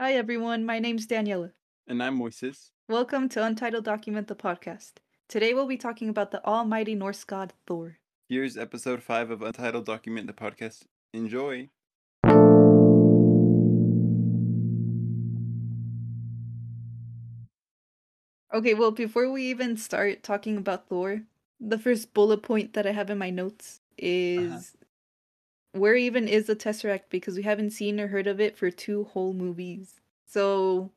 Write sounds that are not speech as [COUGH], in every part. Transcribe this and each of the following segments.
Hi everyone, my name's Daniela. And I'm Moises. Welcome to Untitled Document the podcast. Today we'll be talking about the almighty Norse god Thor. Here's episode 5 of Untitled Document the podcast. Enjoy. Okay, well, before we even start talking about Thor, the first bullet point that I have in my notes is Uh-huh. Where even is the Tesseract because we haven't seen or heard of it for two whole movies. So,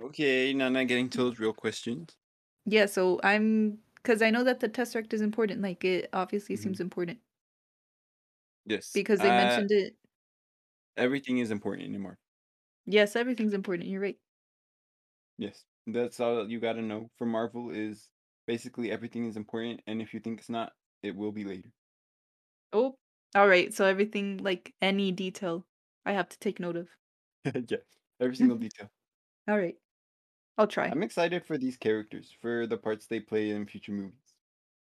Okay, now not getting to those real questions. yeah, so I'm because I know that the Tesseract is important. Like, it obviously Mhm. seems important Yes. because they uh, mentioned it. Everything is important anymore. Yes, everything's important. You're right. Yes. That's all you gotta know. For Marvel is basically everything is important, and if you think it's not, it will be later. Oh, all right. So everything, like any detail, I have to take note of. [LAUGHS] yeah. Every [LAUGHS] single detail. All right, I'll try. I'm excited for these characters, for the parts they play in future movies.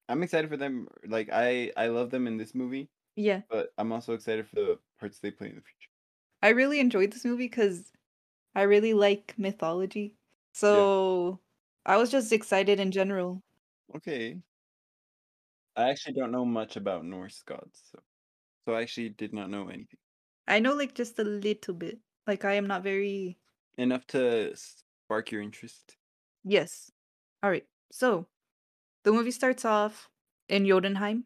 I'm excited for them. Like I, I love them in this movie, Yeah, but I'm also excited for the parts they play in the future. I really enjoyed this movie because I really like mythology. So I was just excited in general. Okay. I actually don't know much about Norse gods, so so I actually did not know anything I know like just a little bit. Like I am not very enough to spark your interest. yes. All right. So the movie starts off in Jotunheim.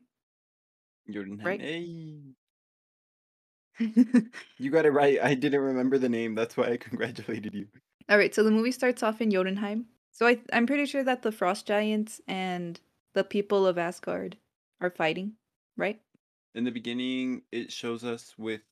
Jotunheim. Right. Hey, [LAUGHS] you got it right. I didn't remember the name. That's why I congratulated you. All right. So the movie starts off in Jotunheim. So I I'm pretty sure that the frost giants and the people of Asgard are fighting, right? In the beginning, it shows us with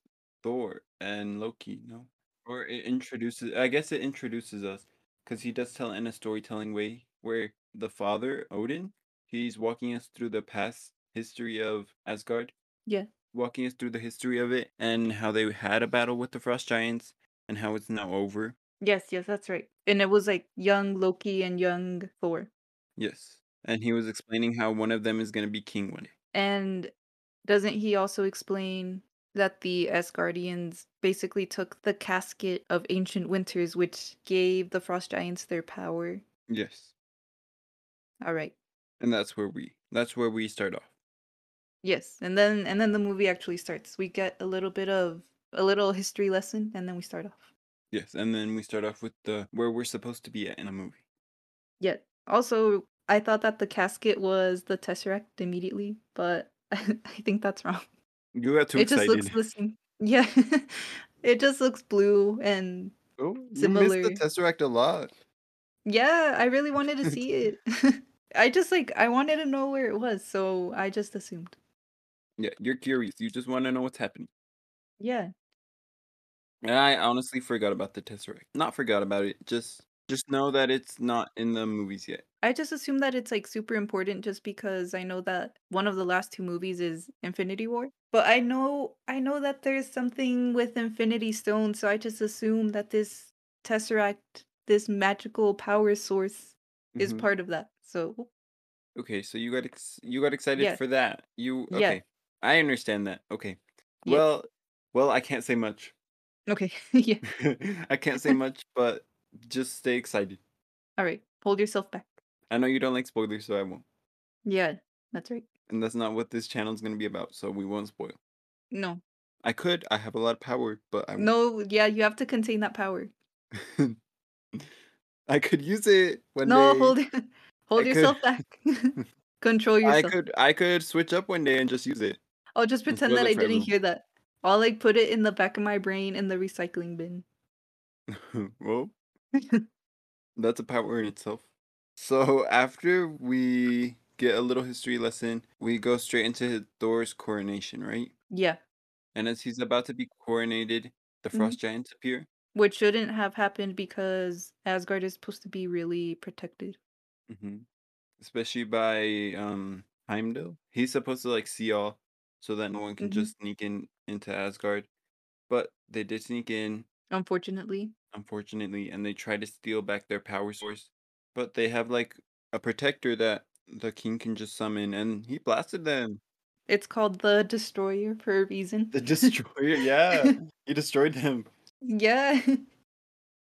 Thor and Loki, no? Or it introduces, I guess it introduces us because he does tell in a storytelling way where the father, Odin, he's walking us through the past history of Asgard. Yeah. Walking us through the history of it and how they had a battle with the Frost Giants and how it's now over. Yes, yes, that's right. And it was like young Loki and young Thor. Yes. And he was explaining how one of them is going to be king one day. And doesn't he also explain that the Asgardians basically took the casket of ancient winters, which gave the frost giants their power? Yes. All right. And that's where we that's where we start off. Yes, and then and then the movie actually starts. We get a little bit of a little history lesson, and then we start off. Yes, and then we start off with the where we're supposed to be at in a movie. Yeah. Also, I thought that the casket was the Tesseract immediately, but [LAUGHS] I think that's wrong. You got too it just looks the same. [LAUGHS] Yeah, it just looks blue and Oh, you missed similar. the Tesseract a lot. Yeah, I really wanted to see it. [LAUGHS] I just like I wanted to know where it was, so I just assumed. Yeah, you're curious. You just want to know what's happening. Yeah. And I honestly forgot about the Tesseract. Not forgot about it. Just just know that it's not in the movies yet. I just assume that it's like super important just because I know that one of the last two movies is Infinity War. But I know I know that there's something with Infinity Stone, so I just assume that this Tesseract, this magical power source is Mhm. part of that. So Okay, so you got ex- you got excited Yeah. for that. You Yeah. okay? I understand that. Okay. Yeah. Well, well, I can't say much. okay. [LAUGHS] yeah. [LAUGHS] I can't say [LAUGHS] much, but just stay excited. All right. Hold yourself back. I know you don't like spoilers, so I won't. Yeah, that's right. And that's not what this channel is going to be about, so we won't spoil. No. I could. I have a lot of power, but I won't. No, yeah, you have to contain that power. [LAUGHS] I could use it one No, day. hold [LAUGHS] hold I yourself could- back. [LAUGHS] Control yourself. I could I could switch up one day and just use it. I'll just pretend that I didn't everyone. hear that. I'll like put it in the back of my brain in the recycling bin. well, [LAUGHS] that's a power in itself. So after we get a little history lesson, we go straight into Thor's coronation, right? Yeah, And as he's about to be coronated, the Mhm. frost giants appear. which shouldn't have happened because Asgard is supposed to be really protected. hmm Especially by um Heimdall. He's supposed to like see all so that no one can Mhm. just sneak in into Asgard. But they did sneak in, Unfortunately, unfortunately, and they try to steal back their power source. But they have like a protector that the king can just summon and he blasted them. it's called the Destroyer for a reason. The [LAUGHS] destroyer, yeah. he destroyed them. yeah. [LAUGHS]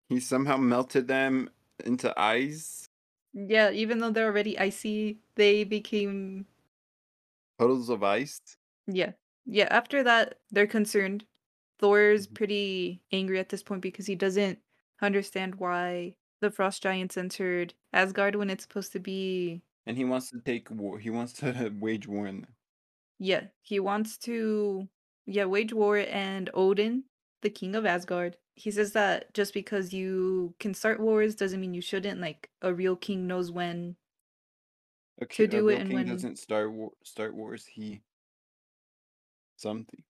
He somehow melted them into ice? Yeah, even though they're already icy, they became Puddles of ice? Yeah. Yeah, after that, they're concerned. Thor's pretty angry at this point because he doesn't understand why the frost giants entered Asgard when it's supposed to be And he wants to take war he wants to [LAUGHS] wage war in them. Yeah, he wants to, yeah, wage war and Odin, the king of Asgard, he says that just because you can start wars doesn't mean you shouldn't, like, a real king knows when ki to a do it real and king when doesn't start war start wars, he something.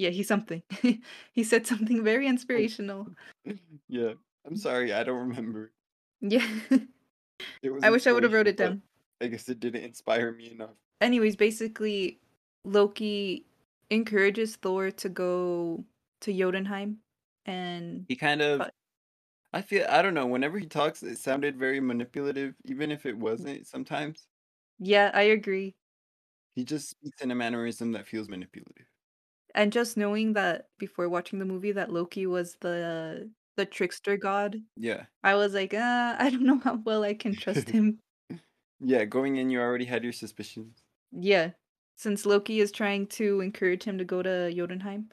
Yeah, he's something. [LAUGHS] He said something very oh, inspirational. [LAUGHS] Yeah. I'm sorry, I don't remember. Yeah. [LAUGHS] I wish I would've wrote it down. I guess it didn't inspire me enough. Anyways, basically, Loki encourages Thor to go to Jotunheim and He kind of but I feel I don't know, whenever he talks, it sounded very manipulative, even if it wasn't sometimes. Yeah, I agree. He just speaks in a mannerism that feels manipulative. And just knowing that before watching the movie that Loki was the the trickster god, Yeah. I was like, "Uh, I don't know how well I can trust [LAUGHS] him." Yeah, going in, you already had your suspicions. Yeah. Since Loki is trying to encourage him to go to Jotunheim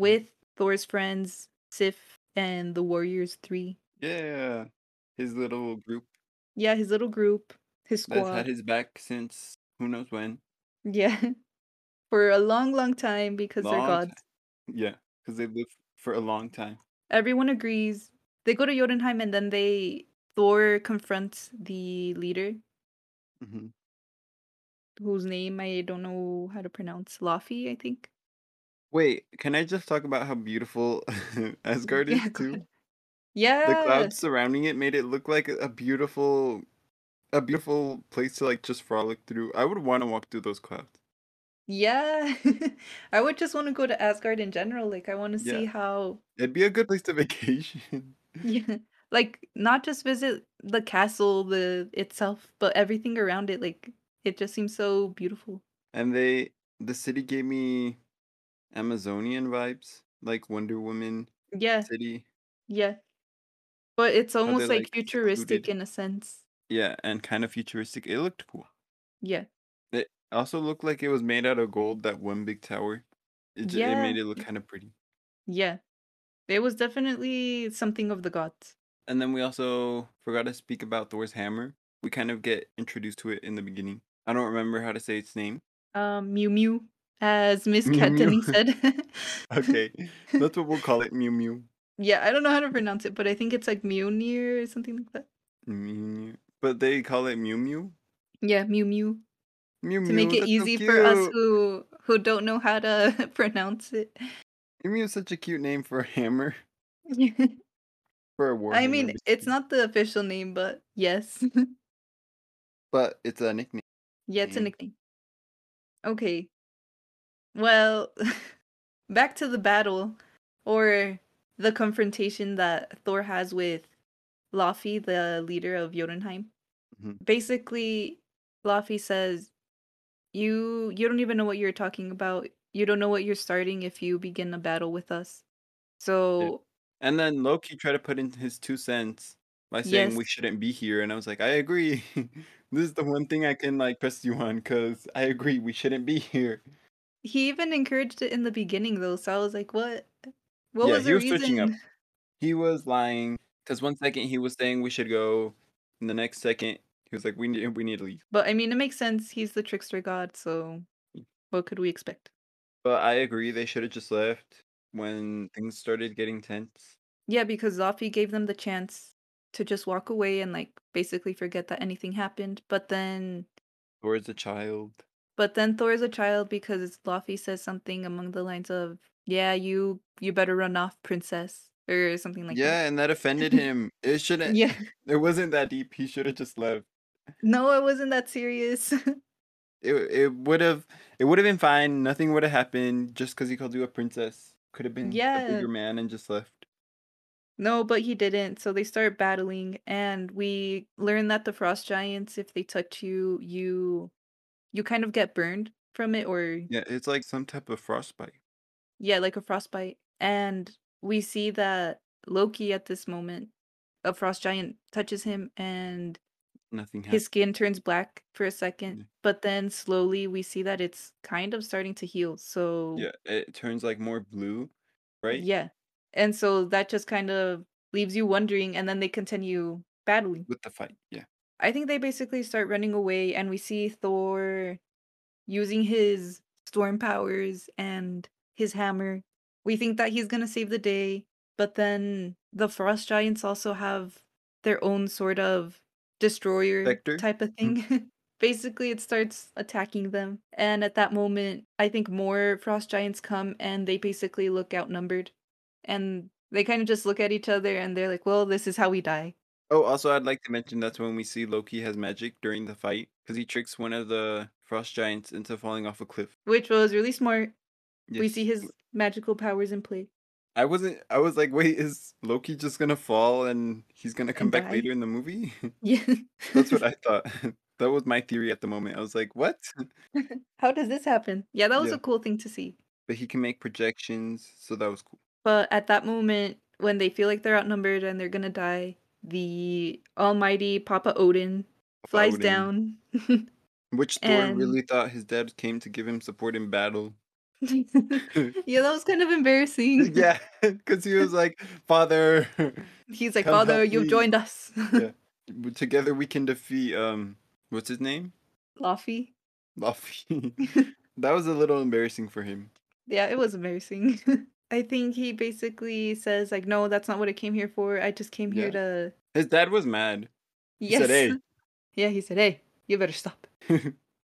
Mhm. with Thor's friends, Sif and the Warriors 3. Yeah. His little group. Yeah, his little group, his That's had his back since who knows when. Yeah. For a long, long time because they're Long time. gods. Yeah, 'cause they live for a long time. Everyone agrees. They go to Jotunheim and then they Thor confronts the leader Mhm. whose name I don't know how to pronounce, Laufey, I think? Wait, can I just talk about how beautiful [LAUGHS] Asgard is Yeah, go too? ahead. The Yeah! clouds surrounding it made it look like a beautiful a beautiful place to, like, just frolic through. I would wanna walk through those clouds. Yeah. [LAUGHS] I would just wanna go to Asgard in general, like, I wanna Yeah. see how It'd be a good place to [LAUGHS] vacation. Yeah. Like, not just visit the castle, the itself, but everything around it, like, it just seems so beautiful. And they the city gave me Amazonian vibes, like Wonder Woman Yeah. city. Yeah. But it's How they're, almost, like, like, futuristic secluded. in a sense. Yeah, and kinda futuristic. It looked cool. Yeah. Also looked like it was made out of gold, that one big tower. It it Yeah. made it look kinda pretty. Yeah. It was definitely something of the gods. And then we also forgot to speak about Thor's hammer. We kind of get introduced to it in the beginning. I don't remember how to say its name. Um, Mew Mew, as Miss Mew Mew. Said. [LAUGHS] Okay, that's what we'll call it, Mew Mew. Yeah, I don't know how to pronounce it, but I think it's, like, Mjolnir or something like that. Mew Mew. But they call it Mew Mew? Yeah, Mew Mew. Mew To make it that's so easy for us who who don't know how to [LAUGHS] pronounce it. Mew Mew is such a cute name for a hammer. [LAUGHS] For a war I hammer, mean, it's not the official name, but yes. [LAUGHS] But it's a nickname. Yeah, it's a nickname. Okay. Well, back to the battle or the confrontation that Thor has with Laufey, the leader of Jotunheim. Mhm. Basically, Laufey says, "You you don't even know what you're talking about. You don't know what you're starting if you begin a battle with us." So And then Loki tried to put in his 2 cents by saying we shouldn't be here, and I was like, "I agree. [LAUGHS] This is the one thing I can, like, press you on cuz I agree, we shouldn't be here." He even encouraged it in the beginning, though, so I was like, "What? What Yeah, was he the was switching up. reason?" He was lying 'cause one second he was saying we should go, and the next second, he was like, "We nee we need to leave." But, I mean, it makes sense, he's the trickster god, so what could we expect? But I agree, they shoulda just left when things started getting tense. Yeah, because Laufey gave them the chance to just walk away and, like, basically forget that anything happened, but then Thor is a child. but then Thor is a child because Laufey says something among the lines of, "Yeah, you you better run off, princess," or something like that. Yeah, and that offended [LAUGHS] him. It shouldn't Yeah. it wasn't that deep, he shoulda just left. No, it wasn't that serious. [LAUGHS] It it would've it would've been fine, nothing woulda happened just because he called you a princess. Coulda been a Yeah. bigger man and just left. No, but he didn't, so they start battling, and we learn that the frost giants, if they touch you, you you kind of get burned from it or Yeah, it's like some type of frostbite. Yeah, like a frostbite, and we see that Loki at this moment a frost giant touches him and Nothing his skin turns black for a second, Yeah. but then slowly we see that it's kind of starting to heal, so Yeah, it turns, like, more blue, right? Yeah, and so that just kind of leaves you wondering, and then they continue battling. With the fight, yeah. I think they basically start running away, and we see Thor using his storm powers and his hammer. We think that he's gonna save the day, but then the frost giants also have their own sort of destroyer Vector? type of Mhm. thing. [LAUGHS] Basically, it starts attacking them, and at that moment, I think more frost giants come, and they basically look outnumbered, and they kinda just look at each other, and they're like, "Well, this is how we die." Oh, also, I'd like to mention that's when we see Loki has magic during the fight because he tricks one of the frost giants into falling off a cliff. Which was really smart. We see his magical powers in play. I wasn't I was like, "Wait, is Loki just gonna fall and he's gonna come And back die? later in the movie?" [LAUGHS] Yeah. That's what I [LAUGHS] thought. [LAUGHS] That was my theory at the moment. I was like, "What?" How does this happen? Yeah, that was Yeah. a cool thing to see. But he can make projections, so that was cool. But at that moment, when they feel like they're outnumbered and they're gonna die, the almighty Papa Odin Papa flies Odin. down. Which Thor And really thought his dad came to give him support in battle. [LAUGHS] Yeah, that was kind of embarrassing. [LAUGHS] Yeah, because he was like, "Father, He's like, "Father, you've me." joined us." Yeah. [LAUGHS] Together we can defeat, um" what's his name? Laufey. Laufey. That was a little embarrassing for him. Yeah, it was embarrassing. I think he basically says like, "No, that's not what I came here for. I just came here Yeah. to" His dad was mad. He Yes. said, "Hey." Yeah, he said, "Hey, you better stop."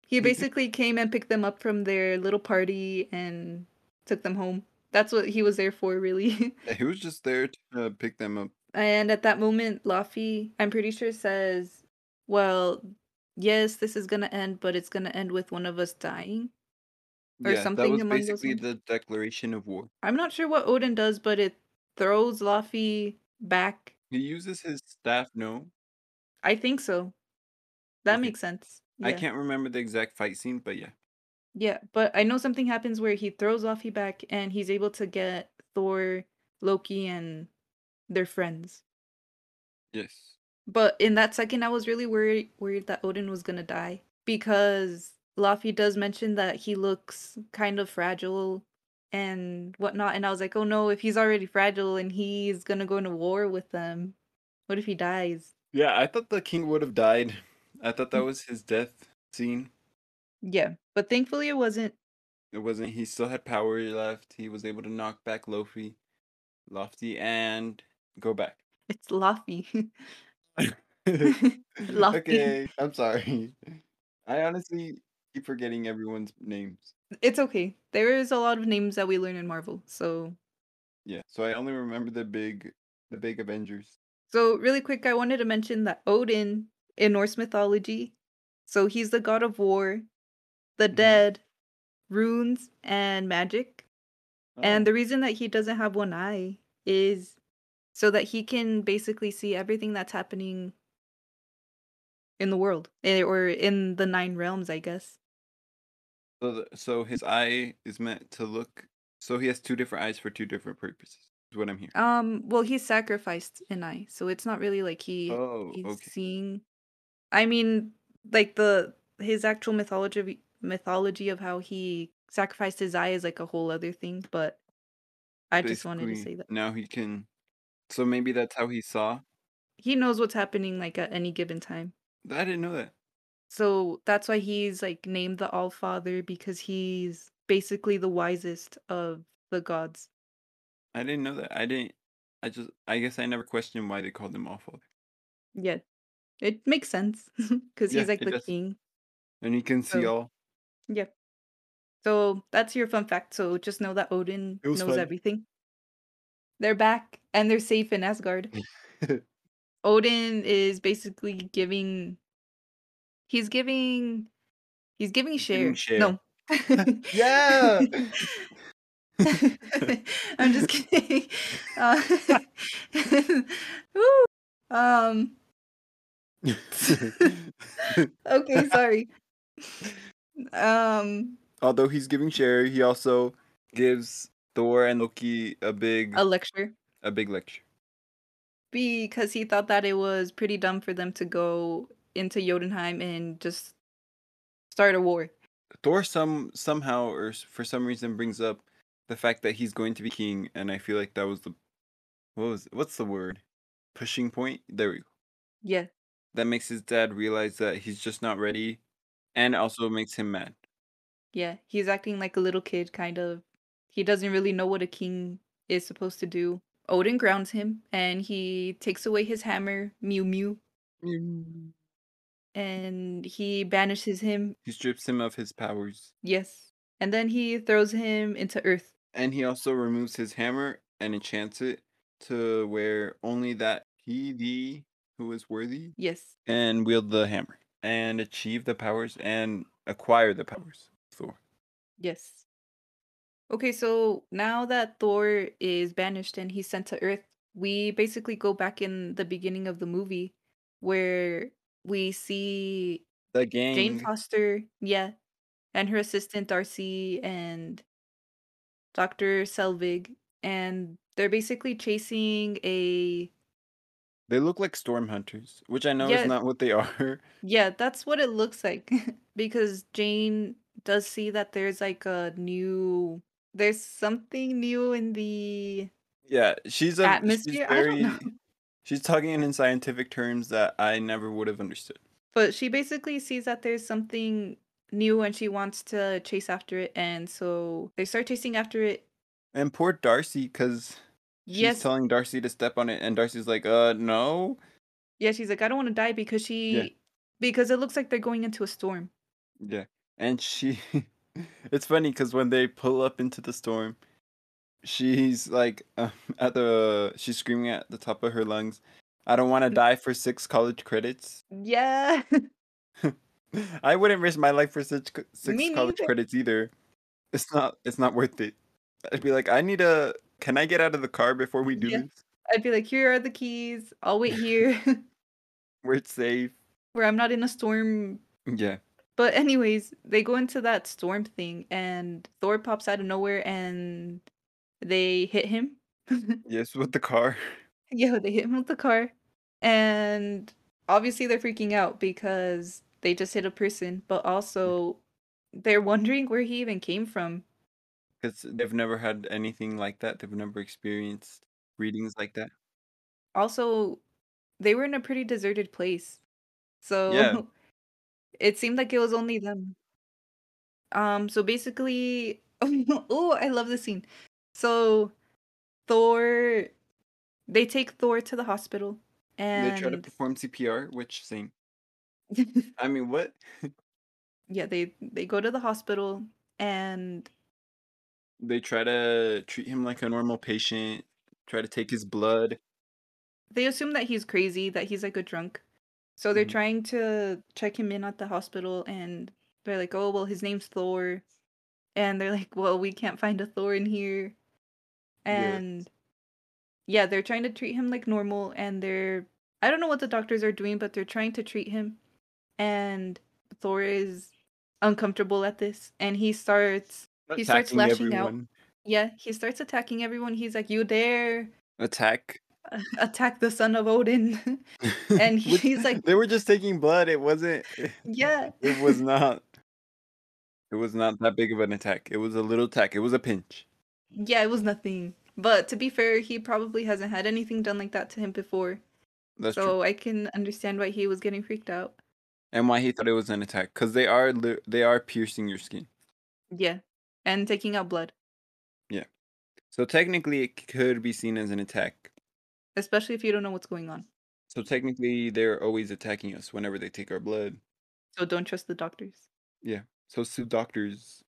He basically came and picked them up from their little party and took them home. That's what he was there for, really. [LAUGHS] Yeah, he was just there to uh, pick them up. And at that moment, Laufey, I'm pretty sure says, "Well, yes, this is gonna end, but it's gonna end with one of us dying." Or Yeah, that something was among basically the declaration of war. I'm not sure what Odin does, but it throws Laufey back. He uses his staff, no? I think so. That makes sense. I Yeah. can't remember the exact fight scene, but yeah. Yeah, but I know something happens where he throws Laufey back and he's able to get Thor, Loki, and their friends. Yes. But in that second, I was really worried worried that Odin was gonna die because Laufey does mention that he looks kind of fragile and whatnot, and I was like, "Oh no, if he's already fragile and he's gonna go into war with them, what if he dies?" Yeah, I thought the king would have died. I thought that was his death scene. Yeah, but thankfully it wasn't. It wasn't. He still had power left. He was able to knock back Lofi, Lofty, and go back. It's Laufey. Laufey. [LAUGHS] [LAUGHS] okay, I'm sorry. I honestly keep forgetting everyone's names. It's okay. There is a lot of names that we learn in Marvel, so Yeah, so I only remember the big, the big Avengers. So, really quick, I wanted to mention that Odin in Norse mythology, so he's the god of war, the Mhm. dead, runes, and magic. And Oh. the reason that he doesn't have one eye is so that he can basically see everything that's happening in the world, eh, or in the 9 realms, I guess. So, the, so his eye is meant to look. So he has two different eyes for two different purposes. Is what I'm hearing. Um, well, he sacrificed an eye, so it's not really like he Oh, he's okay. seeing I mean, like the his actual mythology mythology of how he sacrificed his eye is like a whole other thing, but I just wanted to say that. now he can. So maybe that's how he saw. He knows what's happening like at any given time. I didn't know that. So that's why he's like named the All-Father because he's basically the wisest of the gods. I didn't know that. I didn't. I just. I guess I never questioned why they called him Allfather. Yeah. It makes sense [LAUGHS] because Yeah, he's like it the does. king. And he can see So all. yeah. So that's your fun fact. So just know that Odin It was knows fun. everything. They're back and they're safe in Asgard. [LAUGHS] Odin is basically giving he's giving he's giving giving share. share. No. [LAUGHS] yeah. I'm just kidding. Uh, woo. Um okay, [LAUGHS] sorry. Um Although he's giving share, he also gives Thor and Loki a big a lecture. a big lecture. Because he thought that it was pretty dumb for them to go into Jotunheim and just start a war. Thor some somehow or for some reason brings up the fact that he's going to be king, and I feel like that was the what was what's the word pushing point. There we go. Yeah, That makes his dad realize that he's just not ready, and also makes him mad. yeah. He's acting like a little kid, kind of. He doesn't really know what a king is supposed to do. Odin grounds him and he takes away his hammer, Mew Mew, Mm. and he banishes him. He strips him of his powers, Yes. And then he throws him into Earth. and he also removes his hammer and enchants it to where only that he, the who is worthy, Yes. and wield the hammer and achieve the powers and acquire the powers. Thor. Yes. Okay, so now that Thor is banished and he's sent to Earth, we basically go back in the beginning of the movie where we see The Jane. Foster, yeah, and her assistant Darcy and Dr. Selvig, and they're basically chasing a They look like storm hunters, which I know is yeah, not what they [LAUGHS] are. yeah, that's what it looks like [LAUGHS] because Jane does see that there's like a new there's something new in the yeah, she's a she's atmosphere. I don't know. very [LAUGHS] she's talking in scientific terms that I never would have understood. But she basically sees that there's something new and she wants to chase after it and so they start chasing after it. And poor Darcy, because she's telling Darcy to step on it, and Darcy's like, "Uh, no." yeah, she's like I don't want to die because Yeah, she because it looks like they're going into a storm. yeah. And she, [LAUGHS] it's funny because when they pull up into the storm, she's like, um, at the, she's screaming at the top of her lungs, "I don't want to die for six college credits." [LAUGHS] Yeah. [LAUGHS] I wouldn't risk my life for such six college credits either. It's not. It's not worth it. I'd be like, I need a. Can I get out of the car before we do Yeah. this? I'd be like, here are the keys. I'll wait here [LAUGHS] Where it's safe. where I'm not in a storm. Yeah. But anyways, they go into that storm thing and Thor pops out of nowhere and they hit him. [LAUGHS] Yes, with the car. yeah, they hit him with the car. And obviously they're freaking out because they just hit a person, but also they're wondering where he even came from. Because they've never had anything like that. They've never experienced readings like that. Also, they were in a pretty deserted place. Yeah. So [LAUGHS] it seemed like it was only them. Um, so basically, [LAUGHS] oh, I love the scene. So Thor, they take Thor to the hospital, and They try to perform CPR, which same. [LAUGHS] I mean, what? yeah, they they go to the hospital, and They try to treat him like a normal patient, try to take his blood. they assume that he's crazy, that he's like a drunk. So they're Mhm. trying to check him in at the hospital, and they're like, "Oh, well, his name's Thor," and they're like, "Well, we can't find a Thor in here," and yeah, they're trying to treat him like normal, and they're I don't know what the doctors are doing, but they're trying to treat him, and Thor is uncomfortable at this, and he starts he starts lashing out. Yeah, he starts attacking everyone. He's like, "You dare Attack. attack the son of Odin?" [LAUGHS] [LAUGHS] and he's like, [LAUGHS] they were just taking blood. It wasn't. "Yeah." It was not. It was not that big of an attack. It was a little attack. It was a pinch. Yeah, it was nothing. But to be fair, he probably hasn't had anything done like that to him before. That's so true. I can understand why he was getting freaked out. And why he thought it was an attack? Because they are li- they are piercing your skin. Yeah. And taking out blood, Yeah. So technically, it could be seen as an attack. especially if you don't know what's going on. So technically, they're always attacking us whenever they take our blood. So don't trust the doctors. Yeah. So sue doctors.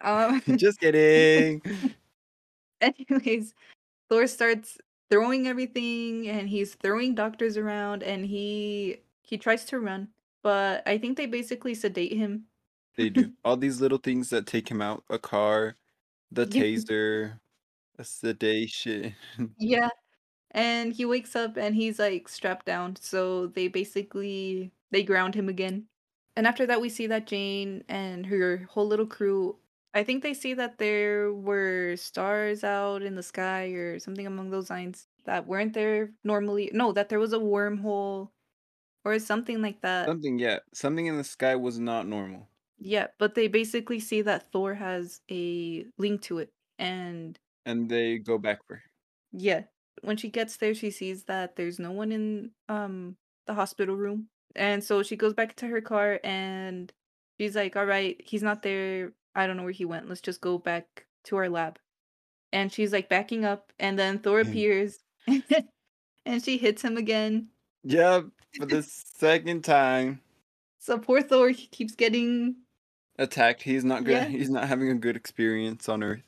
Um [LAUGHS] Just kidding. [LAUGHS] anyways, Thor starts throwing everything and he's throwing doctors around and he he tries to run, but I think they basically sedate him. They do all these little things that take him out: a car, the Yeah. taser, a sedation. [LAUGHS] Yeah. And he wakes up and he's like strapped down. So they basically they ground him again. And after that we see that Jane and her whole little crew I think they see that there were stars out in the sky or something among those lines that weren't there normally. No, that there was a wormhole or something like that. Something, yeah, something in the sky was not normal. Yeah, but they basically see that Thor has a link to it. And And they go back for her. yeah, when she gets there, she sees that there's no one in um the hospital room. And so she goes back to her car and she's like, "All right, he's not there. I don't know where he went. Let's just go back to our lab." And she's like backing up and then Thor appears [LAUGHS] and she hits him again. Yeah, for the second time. So poor Thor he keeps getting Attacked. He's not good. Yeah. He's not having a good experience on Earth.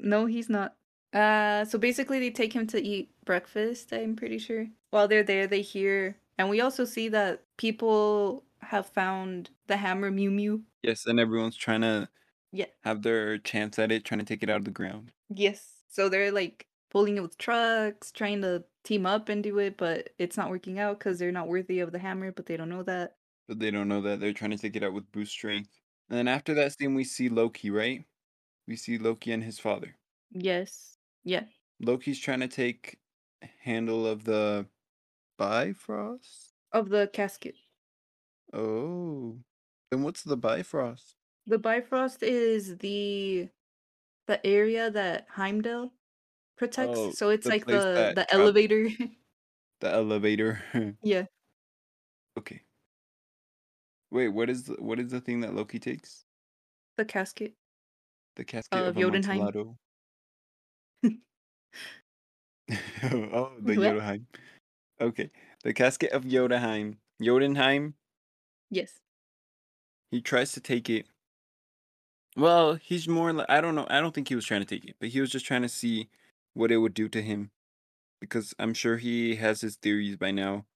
No, he's not. Uh, so basically, they take him to eat breakfast. I'm pretty sure. While they're there, they hear, and we also see that people have found the hammer Mew Mew. Yes, and everyone's trying to Yeah. have their chance at it, trying to take it out of the ground. Yes. So they're like pulling it with trucks, trying to team up and do it, but it's not working out because they're not worthy of the hammer. But they don't know that. But they don't know that they're trying to take it out with boost strength. And then after that scene, we see Loki, right? We see Loki and his father. Yes. Yeah. Loki's trying to take handle of the Bifrost. Of the casket. Oh, then what's the Bifrost? The Bifrost is the the area that Heimdall protects. Oh, so it's the like the [LAUGHS] the elevator. The [LAUGHS] elevator. yeah. okay. Wait, what is the, what is the thing that Loki takes? The casket. The casket uh, Of of, Jotunheim. [LAUGHS] [LAUGHS] Oh, the What? Jotunheim. Okay, the casket of Jotunheim. Jotunheim. Yes. He tries to take it. Well, he's more like I don't know. I don't think he was trying to take it, but he was just trying to see what it would do to him, because I'm sure he has his theories by now.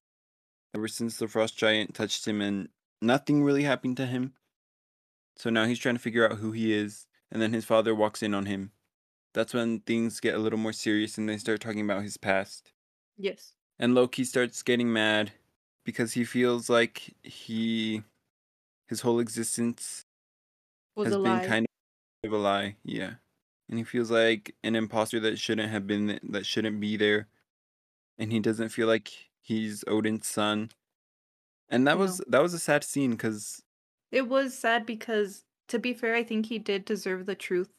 Ever since the frost giant touched him and nothing really happened to him, so now he's trying to figure out who he is. And then his father walks in on him. That's when things get a little more serious and they start talking about his past. Yes. And Loki starts getting mad because he feels like he his whole existence Was has a been lie. kind of a lie. Yeah. And he feels like an imposter that shouldn't have been that shouldn't be there. And he doesn't feel like he's Odin's son. And that was No. that was a sad scene cuz It was sad because, to be fair, I think he did deserve the truth.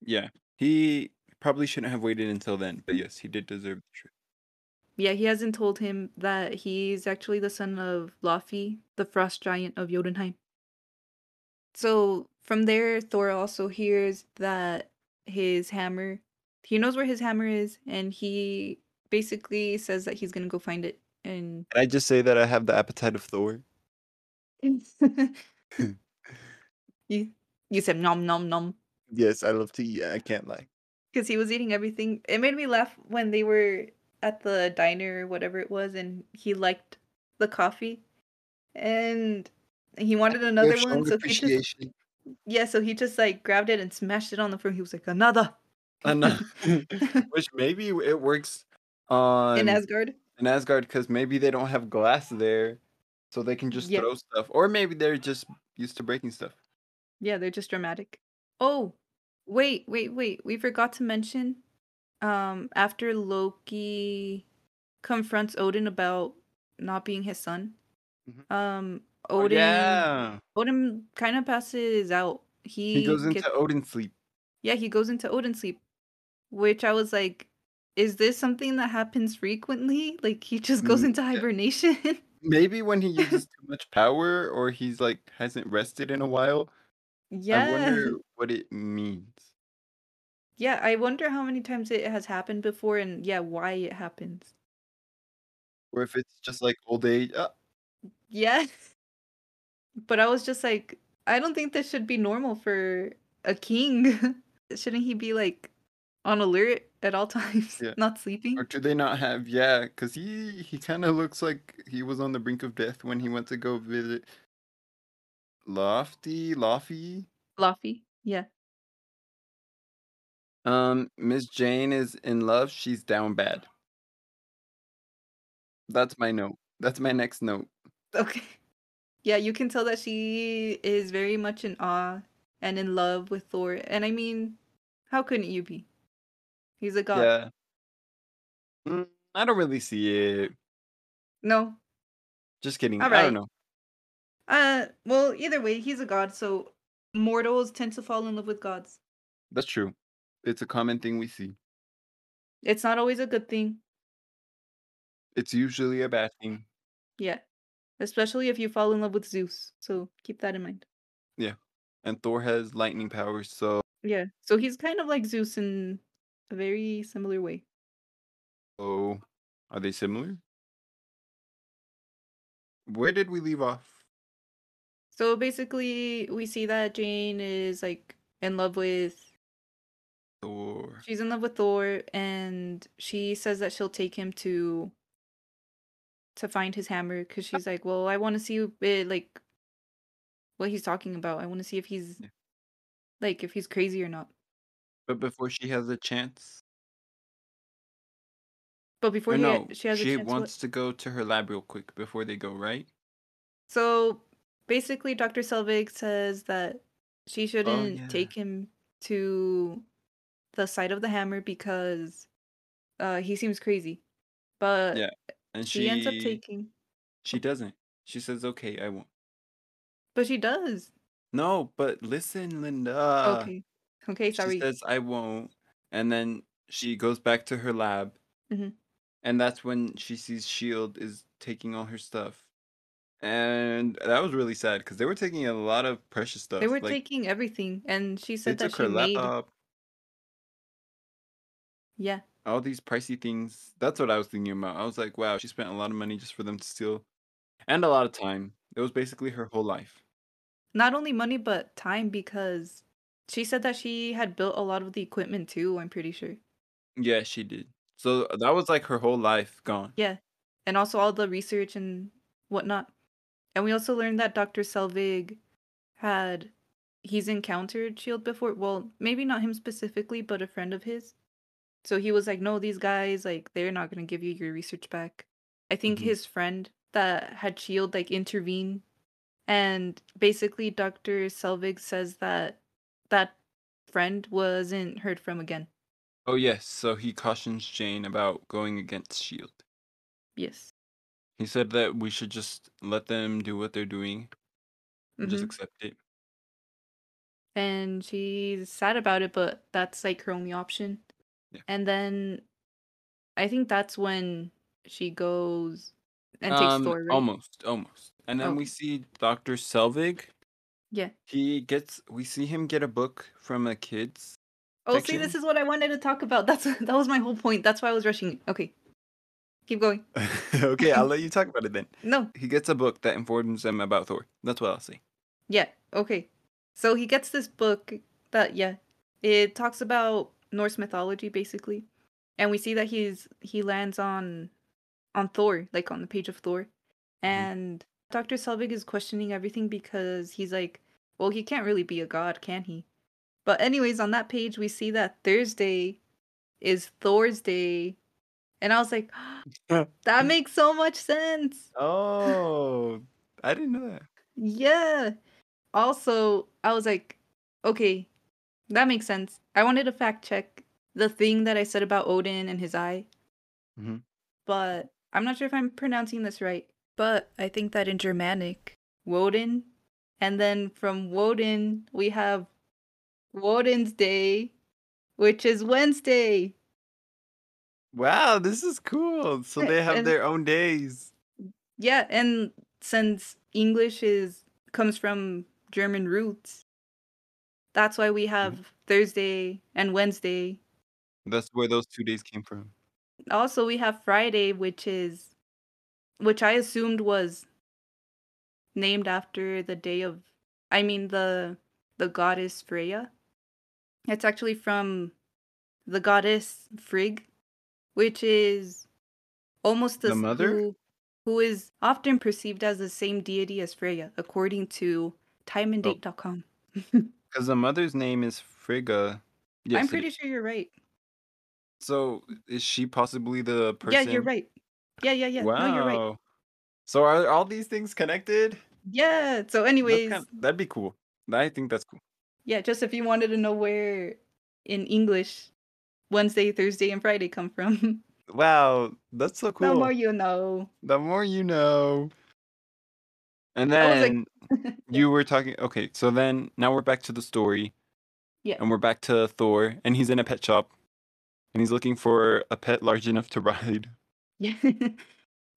yeah, he probably shouldn't have waited until then, but yes, he did deserve the truth. Yeah, he hasn't told him that he's actually the son of Laufey, the frost giant of Jotunheim. So from there, Thor also hears that his hammer, he knows where his hammer is, and he basically says that he's gonna go find it. And Can I just say that I have the appetite of Thor? [LAUGHS] [LAUGHS] you, you said nom nom nom. Yes, I love to eat. I can't lie. because he was eating everything. It made me laugh when they were at the diner or whatever it was, and he liked the coffee, and he wanted another one. So he just yeah, so he just like grabbed it and smashed it on the floor. He was like another another, [LAUGHS] Which maybe it works on in Asgard. In Asgard because maybe they don't have glass there, so they can just Yeah. throw stuff, or maybe they're just used to breaking stuff. Yeah, they're just dramatic. Oh, wait, wait, wait. We forgot to mention. Um, after Loki confronts Odin about not being his son, Mhm. um, Oh, Odin yeah, Odin kind of passes out. He, he goes into gets- Odin sleep. yeah, he goes into Odin sleep, which I was like, is this something that happens frequently? Like he just goes Mm, into hibernation? [LAUGHS] Maybe when he uses too much power, or he's like hasn't rested in a while. yeah, I wonder [LAUGHS] what it means. yeah. I wonder how many times it has happened before, and yeah, why it happens. Or if it's just like old age. Uh, Yeah, [LAUGHS] but I was just like, I don't think this should be normal for a king. Shouldn't he be like on alert at all [LAUGHS] times, Yeah. not sleeping? or do they not have? Yeah, because he he kind of looks like he was on the brink of death when he went to go visit Lofty, Lofty. Lofty. yeah. Um, Miss Jane is in love. She's down bad. That's my note. That's my next note. Okay. Yeah, you can tell that she is very much in awe and in love with Thor. And I mean, how couldn't you be? He's a god. Yeah. Mm, I don't really see it. No. Just kidding. All I don't know. Uh, well, either way, he's a god, so mortals tend to fall in love with gods. That's true. It's a common thing we see. It's not always a good thing. It's usually a bad thing. Yeah. Especially if you fall in love with Zeus. So keep that in mind. Yeah. And Thor has lightning powers, so Yeah. So he's kind of like Zeus in a very similar way. oh, are they similar? Where did we leave off? So basically, we see that Jane is like in love with Thor. she's in love with Thor and she says that she'll take him to to find his hammer cuz she's like, "Well, I want to see it, like what he's talking about. I want to see if he's Yeah. like if he's crazy or not." But before she has a chance, But before or he no, she has a she chance what? wants to go to her lab real quick before they go, right? So basically, Dr. Selvig says that she Oh shouldn't yeah. take him to the site of the hammer because uh, he seems crazy. But Yeah. And she ends up taking. she doesn't. She says, "Okay, I won't." But she does. No, but listen, Linda. Okay. Okay, sorry. She says, "I won't," and then she goes back to her lab, Mhm. and that's when she sees Shield is taking all her stuff, and that was really sad because they were taking a lot of precious stuff. They were like taking everything, and she said that she her made. laptop, Yeah. all these pricey things. That's what I was thinking about. I was like, wow, she spent a lot of money just for them to steal, and a lot of time. It was basically her whole life. Not only money, but time because she said that she had built a lot of the equipment too, I'm pretty sure. Yeah, she did. So that was like her whole life gone. Yeah. And also all the research and whatnot. And we also learned that Dr. Selvig had he's encountered Shield before. Well, maybe not him specifically, but a friend of his. So he was like, "No, these guys like they're not going to give you your research back." I think Mhm. his friend that had Shield like intervene and basically Dr. Selvig says that that friend wasn't heard from again. Oh yes, so he cautions Jane about going against Shield. Yes. He said that we should just let them do what they're doing and just Mhm. accept it. and she's sad about it, but that's like her only option. Yeah. And then I think that's when she goes and takes Um, Thor, right? almost, almost. And then we see Dr. Selvig. Yeah. He gets we see him get a book from a kid's Oh, see, this is what I wanted to talk about. [LAUGHS] That's that was my whole point. That's why I was rushing. Okay. Keep going. [LAUGHS] okay, I'll let you talk about it then. [LAUGHS] No. He gets a book that informs him about Thor. That's what I'll say. Yeah. Okay. So he gets this book that yeah, it talks about Norse mythology basically, and we see that he's he lands on on Thor, like on the page of Thor, mm-hmm. and Doctor Selvig is questioning everything because he's like, well, he can't really be a god, can he? But anyways, on that page we see that Thursday is Thor's day, and I was like, [LAUGHS] that makes so much sense. Oh, I didn't know that. Yeah. Also, I was like, okay, that makes sense. I wanted to fact check the thing that I said about Odin and his eye, Mhm. but I'm not sure if I'm pronouncing this right. But I think that in Germanic, Woden, and then from Woden, we have Woden's Day, which is Wednesday. Wow, this is cool. So they have And- their own days. Yeah, and since English is comes from German roots, that's why we have mm-hmm. Thursday and Wednesday. That's where those two days came from. Also, we have Friday, which is which I assumed was named after the day of I mean the the goddess Freya. It's actually from the goddess Frigg, which is almost the, The mother? who, who is often perceived as the same deity as Freya, according to oh. timeanddate.com. Because [LAUGHS] the mother's name is Frigga. Yes, I'm pretty sure you're right. So is she possibly the person? Yeah, you're right. Yeah, yeah, yeah. Wow. No, you're right. So are all these things connected? Yeah. So, anyways, kind that'd be cool. I think that's cool. Yeah, just if you wanted to know where in English Wednesday, Thursday, and Friday come from. [LAUGHS] Wow, that's so cool. The more you know. The more you know. And was like then [LAUGHS] you were talking okay, so then now we're back to the story. Yeah. And we're back to Thor, and he's in a pet shop. And he's looking for a pet large enough to [LAUGHS] ride. Yeah.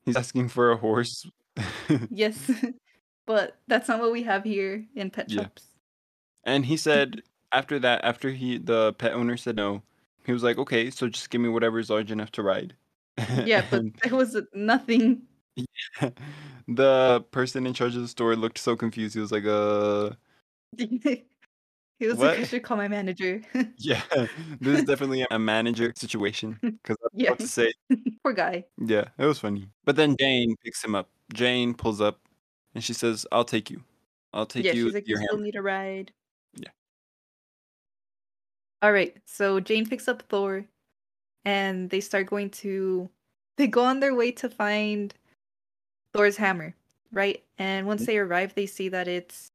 He's asking for a horse. [LAUGHS] Yes. [LAUGHS] But that's not what we have here in pet Yeah. shops. And he said [LAUGHS] after that, after he the pet owner said no, he was like, "Okay, so just give me whatever is large enough to ride." Yeah, but there was nothing. the person in charge of the store looked so confused. He was like, "Uh, He was like, "I What? should call my manager." [LAUGHS] yeah, this is definitely a manager situation." [LAUGHS] Because I was Yeah. about to say, [LAUGHS] Poor guy. yeah, it was funny. But then Jane picks him up. Jane pulls up, and she says, "I'll take you. I'll take Yeah, you she's like, "You your still hammer." need a ride." Yeah. Alright, so Jane picks up Thor, and they start going to they go on their way to find Thor's hammer, right? And once Mhm. they arrive, they see that it's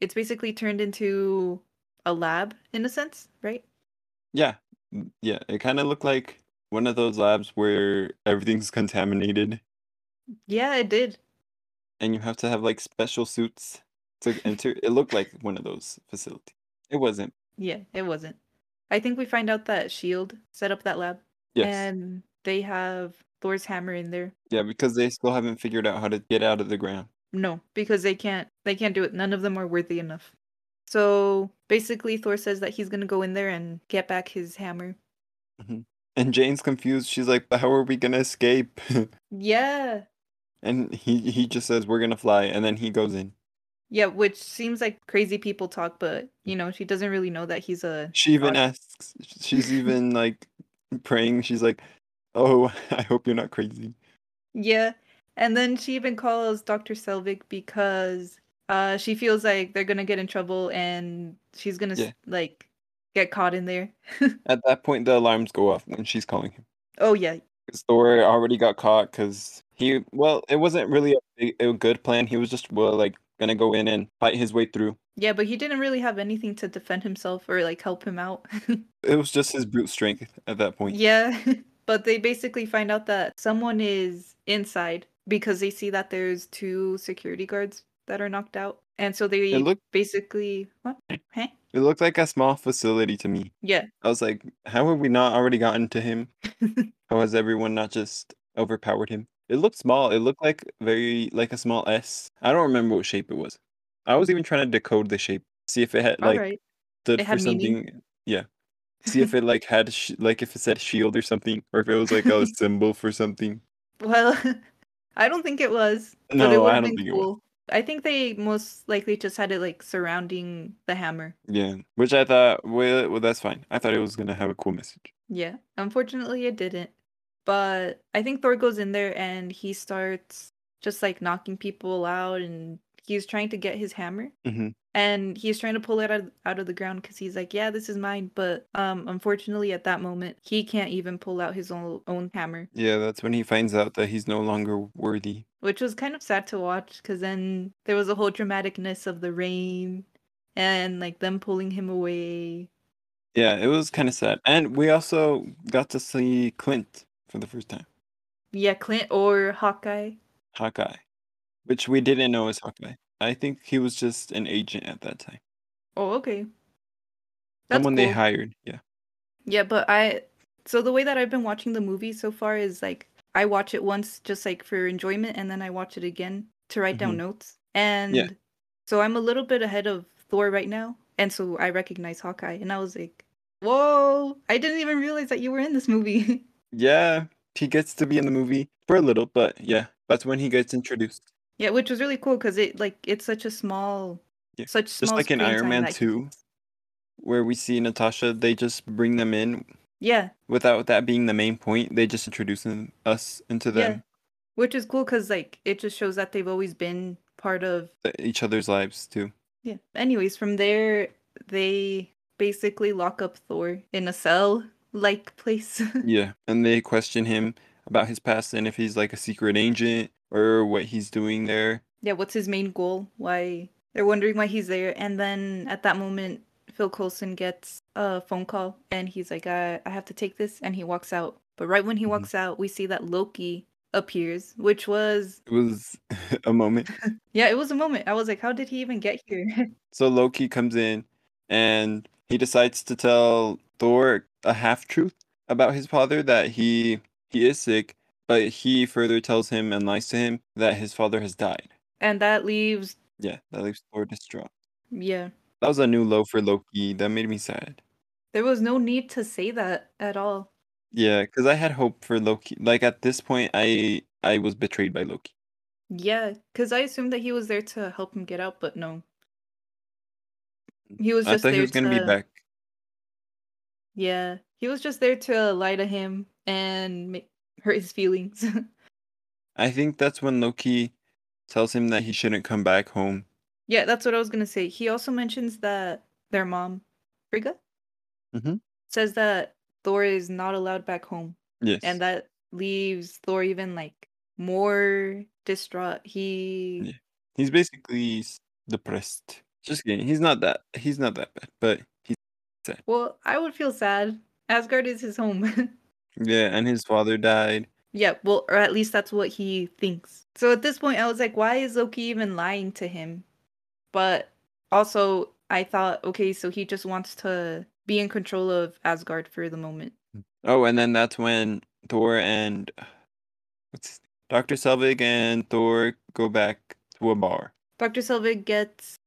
it's basically turned into a lab in a sense, right? Yeah, mm, yeah. It kind of looked like one of those labs where everything's contaminated, Yeah, it did. and you have to have like special suits to enter. It looked like one of those facilities. It wasn't. Yeah, it wasn't. I think we find out that Shield set up that lab, Yes. and they have Thor's hammer in there. Yeah, because they still haven't figured out how to get out of the ground. No, because they can't they can't do it. None of them are worthy enough. So basically Thor says that he's gonna go in there and get back his hammer. Mm-hmm. And Jane's confused. She's like, "But how are we gonna escape?" [LAUGHS] Yeah. and he he just says, "We're gonna fly," and then he goes in. Yeah, which seems like crazy people talk, but you know, she doesn't really know that he's a She even asks. She's even like praying. She's like, "Oh, [LAUGHS] I hope you're not crazy." Yeah. And then she even calls Dr. Selvig because uh she feels like they're gonna get in trouble and she's gonna Yeah. like get caught in there. [LAUGHS] At that point, the alarms go off when she's calling him. Oh yeah. Because Thor already got caught because he, well, it wasn't really a, big, a good plan. He was just, well, like, gonna go in and fight his way through. Yeah, but he didn't really have anything to defend himself or like help him out. [LAUGHS] It was just his brute strength at that point. Yeah, [LAUGHS] but they basically find out that someone is inside because they see that there's two security guards that are knocked out. And so they looked, basically what? Huh? it looked like a small facility to me. Yeah. I was like, how have we not already gotten to him? [LAUGHS] How has everyone not just overpowered him? It looked small. It looked like very, like a small S. I don't remember what shape it was. I was even trying to decode the shape, see if it had, like, right. stood It for had meaning. something. Yeah. See if [LAUGHS] it, like, had, sh- like, if it said shield or something, or if it was, like, a [LAUGHS] symbol for something. Well, I don't think it was, but it No, I don't think it was. I think they most likely just had it like surrounding the hammer. Yeah, which I thought, well, well, that's fine. I thought it was gonna have a cool message. Yeah. Unfortunately, it didn't. But I think Thor goes in there and he starts just like knocking people out and he's trying to get his hammer. hmm and he's trying to pull it out of, out of the ground because he's like yeah this is mine but um unfortunately at that moment he can't even pull out his own own hammer Yeah, that's when he finds out that he's no longer worthy. which was kind of sad to watch because then there was a whole dramaticness of the rain and like them pulling him away Yeah, it was kind of sad. And we also got to see Clint for the first time. yeah clint or hawkeye Hawkeye, which we didn't know was Hawkeye. I think he was just an agent at that time. oh okay that's Someone they hired. Yeah. yeah but i so the way that i've been watching the movie so far is like i watch it once just like for enjoyment and then i watch it again to write down Mhm. notes and yeah. so i'm a little bit ahead of thor right now and so i recognize hawkeye and i was like whoa i didn't even realize that you were in this movie [LAUGHS] Yeah, he gets to be in the movie for a little, but yeah, that's when he gets introduced. Yeah which was really cool because it like it's such a small Yeah, such Just small like in Iron Man 2, where we see Natasha, they just bring them in yeah without that being the main point. They just introduce them, us into them. Yeah. which is cool because like it just shows that they've always been part of each other's lives too. Yeah. Anyways, from there, they basically lock up Thor in a cell like [LAUGHS] place. Yeah, and they question him about his past and if he's like a secret agent or what he's doing there. yeah, what's his main goal? Why they're wondering why he's there. And then at that moment, Phil Coulson gets a phone call and he's like, I, I have to take this. And he walks out. But right when he Mhm. walks out, we see that Loki appears, which was, It was [LAUGHS] a moment. [LAUGHS] yeah, it was a moment. I was like, how did he even get here? [LAUGHS] So Loki comes in and he decides to tell Thor a half truth about his father that he he is sick, but he further tells him and lies to him that his father has died. and that leaves, Yeah, that leaves Thor distraught. yeah, That was a new low for Loki. That made me sad. there was no need to say that at all. Yeah, because I had hope for Loki. Like at this point, I I was betrayed by Loki. Yeah, because I assumed that he was there to help him get out, but no. He was just. I thought there he was gonna be back. Yeah, he was just there to lie to him and ma- hurt his feelings. [LAUGHS] I think that's when Loki tells him that he shouldn't come back home. yeah, that's what I was gonna say. He also mentions that their mom, Frigga, Mhm. says that Thor is not allowed back home, Yes. and that leaves Thor even like more distraught. He Yeah. He's basically depressed. Just kidding. He's not that. He's not that bad, but he's sad. well, I would feel sad. Asgard is his home. [LAUGHS] Yeah, and his father died. Yeah, well, or at least that's what he thinks. So at this point, I was like, why is Loki even lying to him? But also, I thought, okay, so he just wants to be in control of Asgard for the moment. Oh, and then that's when Thor and what's Dr. Selvig and Thor go back to a bar. Dr. Selvig gets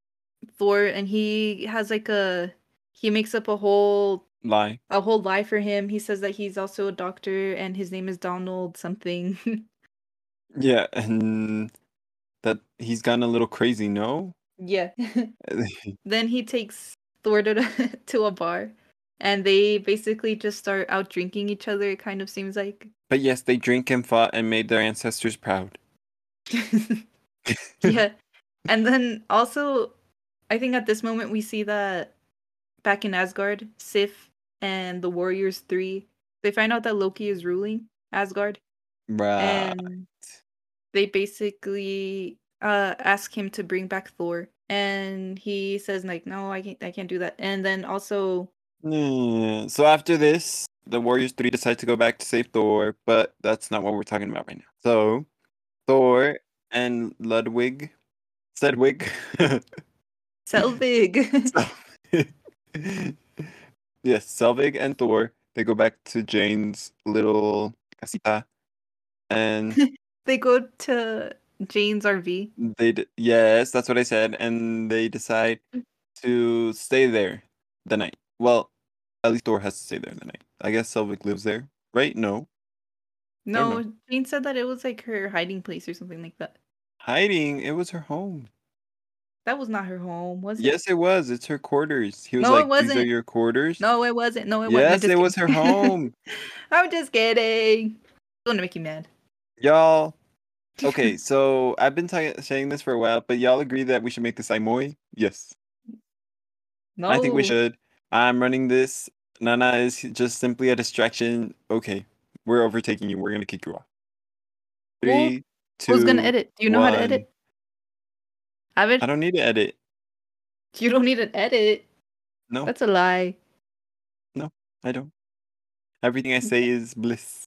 Thor, and he has like a he makes up a whole Lie. a whole lie for him. He says that he's also a doctor, and his name is Donald something. [LAUGHS] Yeah, and that he's gotten a little crazy, no? yeah. [LAUGHS] [LAUGHS] then he takes Thor to to a bar, and they basically just start out drinking each other. It kind of seems like. but yes, they drink and fought and made their ancestors proud. yeah, and then also, I think at this moment we see that back in Asgard, Sif and the Warriors Three, they find out that Loki is ruling Asgard, Right. and they basically uh ask him to bring back Thor, and he says like, no, I can't, I can't do that. And then also, Yeah. So after this, the Warriors 3 decide to go back to save Thor, but that's not what we're talking about right now. So Thor and Ludwig Sedwig [LAUGHS] Selvig. [LAUGHS] yes, Selvig and Thor, they go back to Jane's little casita and [LAUGHS] they go to Jane's RV. they d- yes, that's what I said and they decide to stay there the night. Well, at least Thor has to stay there the night. I guess Selvig lives there, right? No. No. Jane said that it was like her hiding place or something like that. Hiding, it was her home. That was not her home, was it? Yes, it was. It's her quarters. He was No, it like, "These are your quarters." No, it wasn't. No, it wasn't. Yes, it was her home, [LAUGHS] I'm just kidding. I want to make you mad. y'all. Okay, [LAUGHS] so I've been t- saying this for a while, but y'all agree that we should make this Aimoy? Yes, No. I think we should. I'm running this. Nana is just simply a distraction. Okay, we're overtaking you. We're gonna kick you off. Well, Three, two. Who's gonna edit? Do you know how to one. I don't need to edit. You don't need an edit. No, That's a lie. No, I don't. Everything I say is bliss.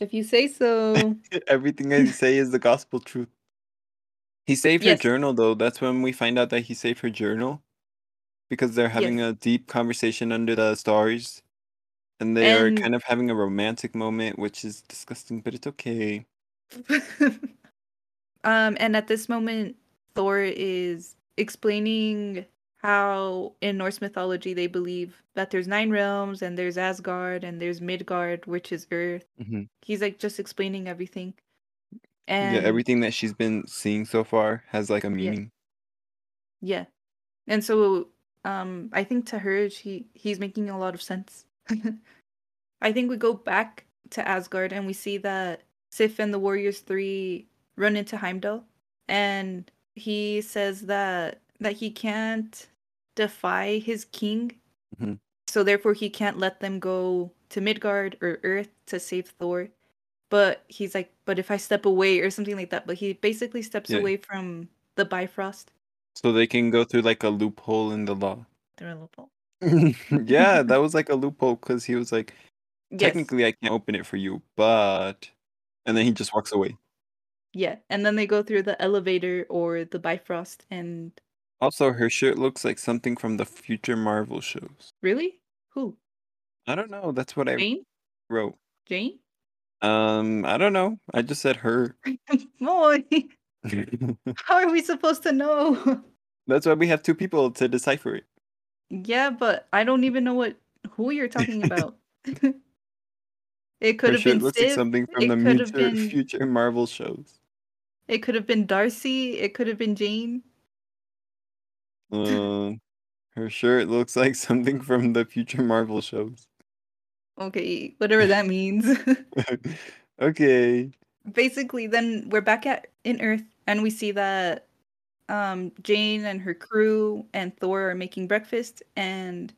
If you say so. [LAUGHS] Everything I say is the gospel truth. He saved her journal though. That's when we find out that he saved her journal. Because they're having Yes. a deep conversation under the stars. And they are kind of having a romantic moment, which is disgusting, but it's okay. [LAUGHS] um, and at this moment, Thor is explaining how in Norse mythology they believe that there's nine realms and there's Asgard and there's Midgard, which is Earth. Mhm. He's like just explaining everything. And yeah, everything that she's been seeing so far has like a meaning. Yeah. And so um I think to her she he's making a lot of sense. [LAUGHS] I think we go back to Asgard and we see that Sif and the Warriors 3 run into Heimdall and he says that that he can't defy his king. Mhm. So therefore he can't let them go to Midgard or Earth to save Thor. But he's like, but if I step away or something like that, but he basically steps Yeah. away from the Bifrost So they can go through, like, a loophole in the law. Through a loophole. [LAUGHS] Yeah, that was, like, a [LAUGHS] loophole because he was like, Yes. "Technically, I can't open it for you, but" and then he just walks away. Yeah, and then they go through the elevator or the Bifrost and Also, her shirt looks like something from the future Marvel shows. Really? Who? I don't know, that's what I wrote. Jane? Um, I don't know, I just said her. [LAUGHS] Boy. [LAUGHS] How are we supposed to know? [LAUGHS] That's why we have 2 people to decipher it. Yeah, but I don't even know what who you're talking about. It could Her have been looks like something from the it have been future Marvel shows. It could have been Darcy, it could have been Jane. Uh, [LAUGHS] her shirt looks like something from the future Marvel shows. Okay, whatever that means. [LAUGHS] Okay. Basically, then we're back at in Earth, and we see that, um, Jane and her crew and Thor are making breakfast, and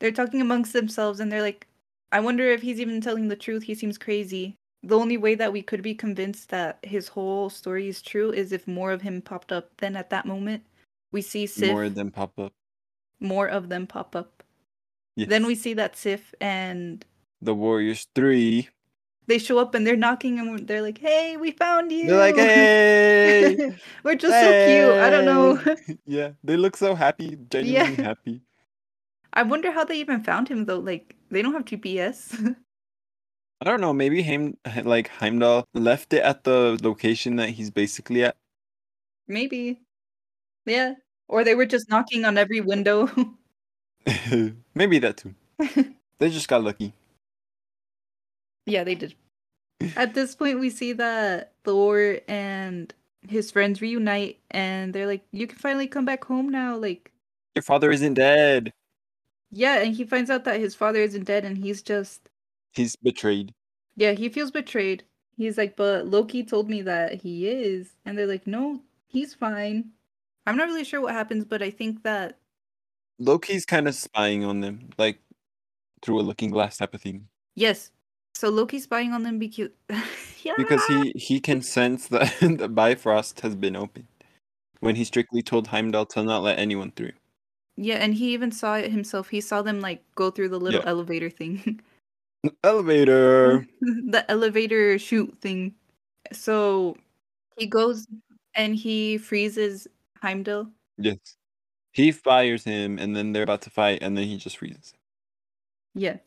they're talking amongst themselves, and they're like, "I wonder if he's even telling the truth, he seems crazy." The only way that we could be convinced that his whole story is true is if more of him popped up. Then at that moment, we see More of them pop up. more of them pop up. Then we see that Sif and The Warriors 3 they show up and they're knocking and they're like, "Hey, we found you." They're like, "Hey! [LAUGHS] We're just so cute. I don't know. [LAUGHS] Yeah, they look so happy, genuinely Yeah. happy. I wonder how they even found him though, like, they don't have GPS. [LAUGHS] I don't know, maybe Heim [LAUGHS] like, Heimdall left it at the location that he's basically at. Maybe. Yeah, or they were just knocking on every window. [LAUGHS] [LAUGHS] Maybe that too. They just got lucky. Yeah, they did. At this point, we see that Thor and his friends reunite, and they're like, "You can finally come back home now," like Your father isn't dead. Yeah, and he finds out that his father isn't dead, and he's just He's betrayed. Yeah, he feels betrayed. He's like, "But Loki told me that he is," and they're like, "No, he's fine." I'm not really sure what happens, but I think that Loki's kinda spying on them, like, through a looking glass type of thing. Yes. So Loki's spying on them becau [LAUGHS] Yeah! Because he he can sense that [LAUGHS] the Bifrost has been opened, when he strictly told Heimdall to not let anyone through. Yeah, and he even saw it himself. He saw them, like, go through the little Yeah. elevator thing. [LAUGHS] Elevator! [LAUGHS] The elevator chute thing. So, he goes and he freezes Heimdall. Yes. He fires him, and then they're about to fight, and then he just freezes. Yeah.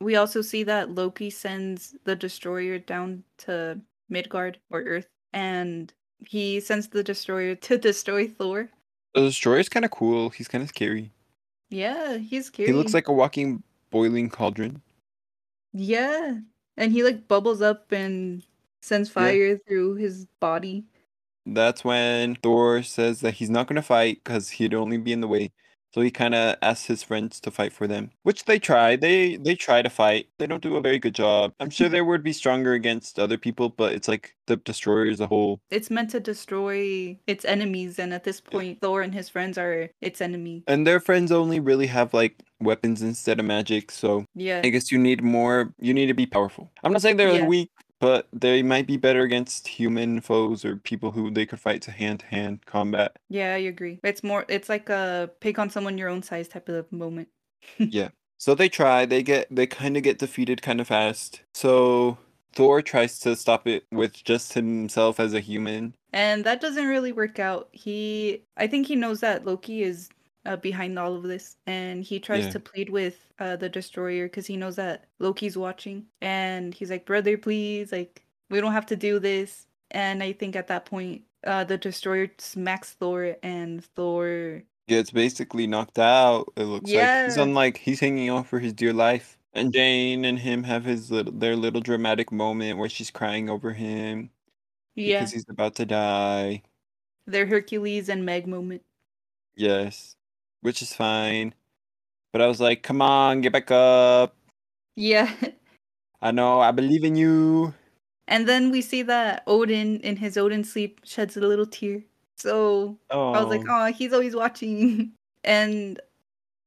We also see that Loki sends the destroyer down to Midgard or Earth, and he sends the destroyer to [LAUGHS] destroy Thor. The destroyer's kinda cool, he's kinda scary. Yeah, he's scary. He looks like a walking boiling cauldron. Yeah, and he, like, bubbles up and sends Yeah. fire through his body. That's when Thor says that he's not gonna fight because he'd only be in the way, so he kinda asks his friends to fight for them, which they try, they they try to fight, they don't do a very good job. I'm sure they would be stronger against other people, but it's like the destroyer as a whole. It's meant to destroy its enemies, and at this point, Thor and his friends are its enemy. And their friends only really have, like, weapons instead of magic, so Yeah. I guess you need more you need to be powerful. I'm not saying they're Yeah. weak, but they might be better against human foes or people who they could fight to hand-to-hand combat. Yeah, I agree. It's more it's like a pick on someone your own size type of moment. [LAUGHS] Yeah. So they try, they get they kinda get defeated kinda fast. So Thor tries to stop it with just himself as a human. And that doesn't really work out. He I think he knows that Loki is, uh, behind all of this, and he tries Yeah. to plead with, uh, the destroyer 'cause he knows that Loki's watching, and he's like, "Brother, please, like, we don't have to do this." And I think at that point, uh, the destroyer smacks Thor, and Thor Gets basically knocked out, it looks like. He's Yeah. on, like he's hanging on for his dear life. And Jane and him have his little their little dramatic moment where she's crying over him Yeah. because he's about to die. Their Hercules and Meg moment. Yes. Which is fine. But I was like, "Come on, get back up." Yeah. I know, I believe in you. And then we see that Odin, in his Odin sleep, sheds a little tear. So, I was like, Oh. He's always watching." [LAUGHS] And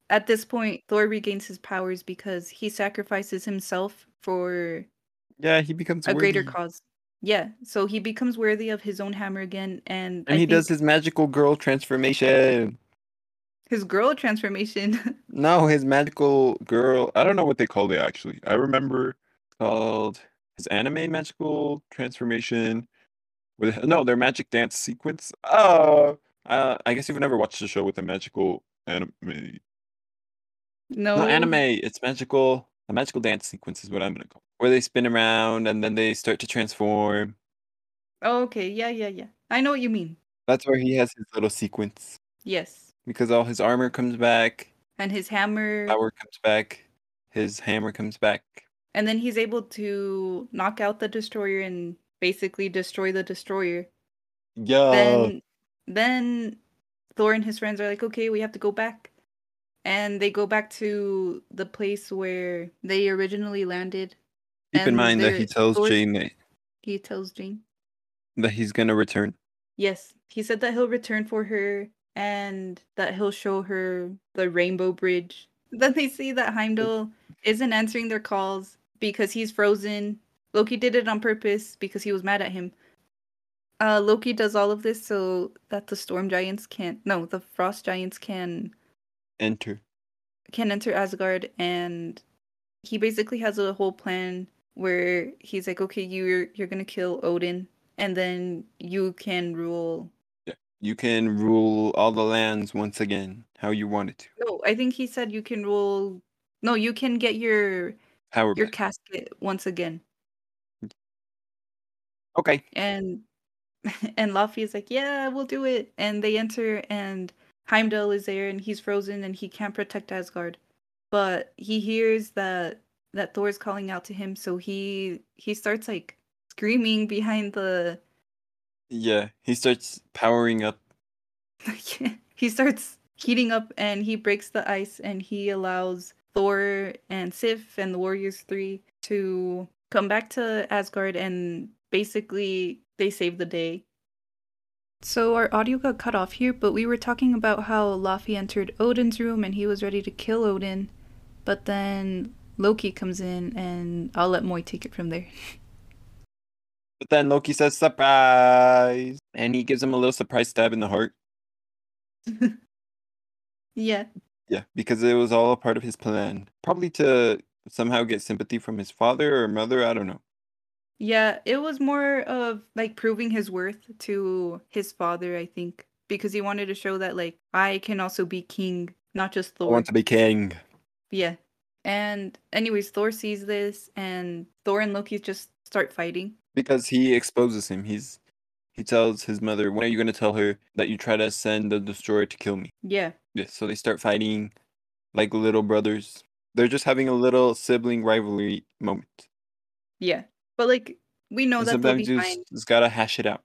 at this point, Thor regains his powers because he sacrifices himself for Yeah, he becomes a greater cause. Yeah, so he becomes worthy of his own hammer again, and And I he does his magical girl transformation. His girl transformation. [LAUGHS] No, his magical girl. I don't know what they called it actually. I remember called his anime magical transformation. With no, their magic dance sequence. Oh, uh, I guess you've never watched a show with a magical anime. no, Not anime. It's magical. A magical dance sequence is what I'm gonna call. it, Where they spin around and then they start to transform. Oh, okay, yeah, yeah, yeah. I know what you mean. That's where he has his little sequence Yes, because all his armor comes back, and his hammer, power comes back, his hammer comes back. and then he's able to knock out the destroyer and basically destroy the destroyer. Yeah. Then, then Thor and his friends are like, okay, we have to go back, and they go back to the place where they originally landed. Keep in mind that he tells Thor's- Jane that, He tells Jane. that he's gonna return. Yes, he said that he'll return for her and that he'll show her the Rainbow Bridge. Then they see that Heimdall isn't answering their calls because he's frozen. Loki did it on purpose because he was mad at him. Uh, Loki does all of this so that the storm giants can't, no, the frost giants can Enter. can enter Asgard and he basically has a whole plan where he's like, okay, you're you're gonna kill Odin and then you can rule You can rule all the lands once again, how you wanted to. No, I think he said you can rule. No, you can get your Power your back. casket once again. Okay. And [LAUGHS] and Laufey is like, yeah, we'll do it. And they enter, and Heimdall is there, and he's frozen, and he can't protect Asgard. But he hears that that Thor's calling out to him, so he he starts like screaming behind the. Yeah, he starts powering up. [LAUGHS] he starts heating up, and he breaks the ice, and he allows Thor and Sif and the Warriors Three to come back to Asgard, and basically they save the day. So our audio got cut off here, but we were talking about how Laufey entered Odin's room and he was ready to kill Odin, but then Loki comes in, and I'll let Moy take it from there. [LAUGHS] But then Loki says surprise, and he gives him a little surprise stab in the heart. [LAUGHS] yeah, Yeah, because it was all a part of his plan. Probably to somehow get sympathy from his father or mother. I don't know. yeah, it was more of like proving his worth to his father, I think, because he wanted to show that like I can also be king, not just I Thor. want to be king. Yeah. And anyways, Thor sees this and Thor and Loki just start fighting. Because he exposes him. He's he tells his mother, When are you gonna tell her that you try to send the destroyer to kill me? Yeah. Yeah, so they start fighting like little brothers. They're just having a little sibling rivalry moment. Yeah. But like we know And that they'll be sometimes you fine. just, just gotta hash it out.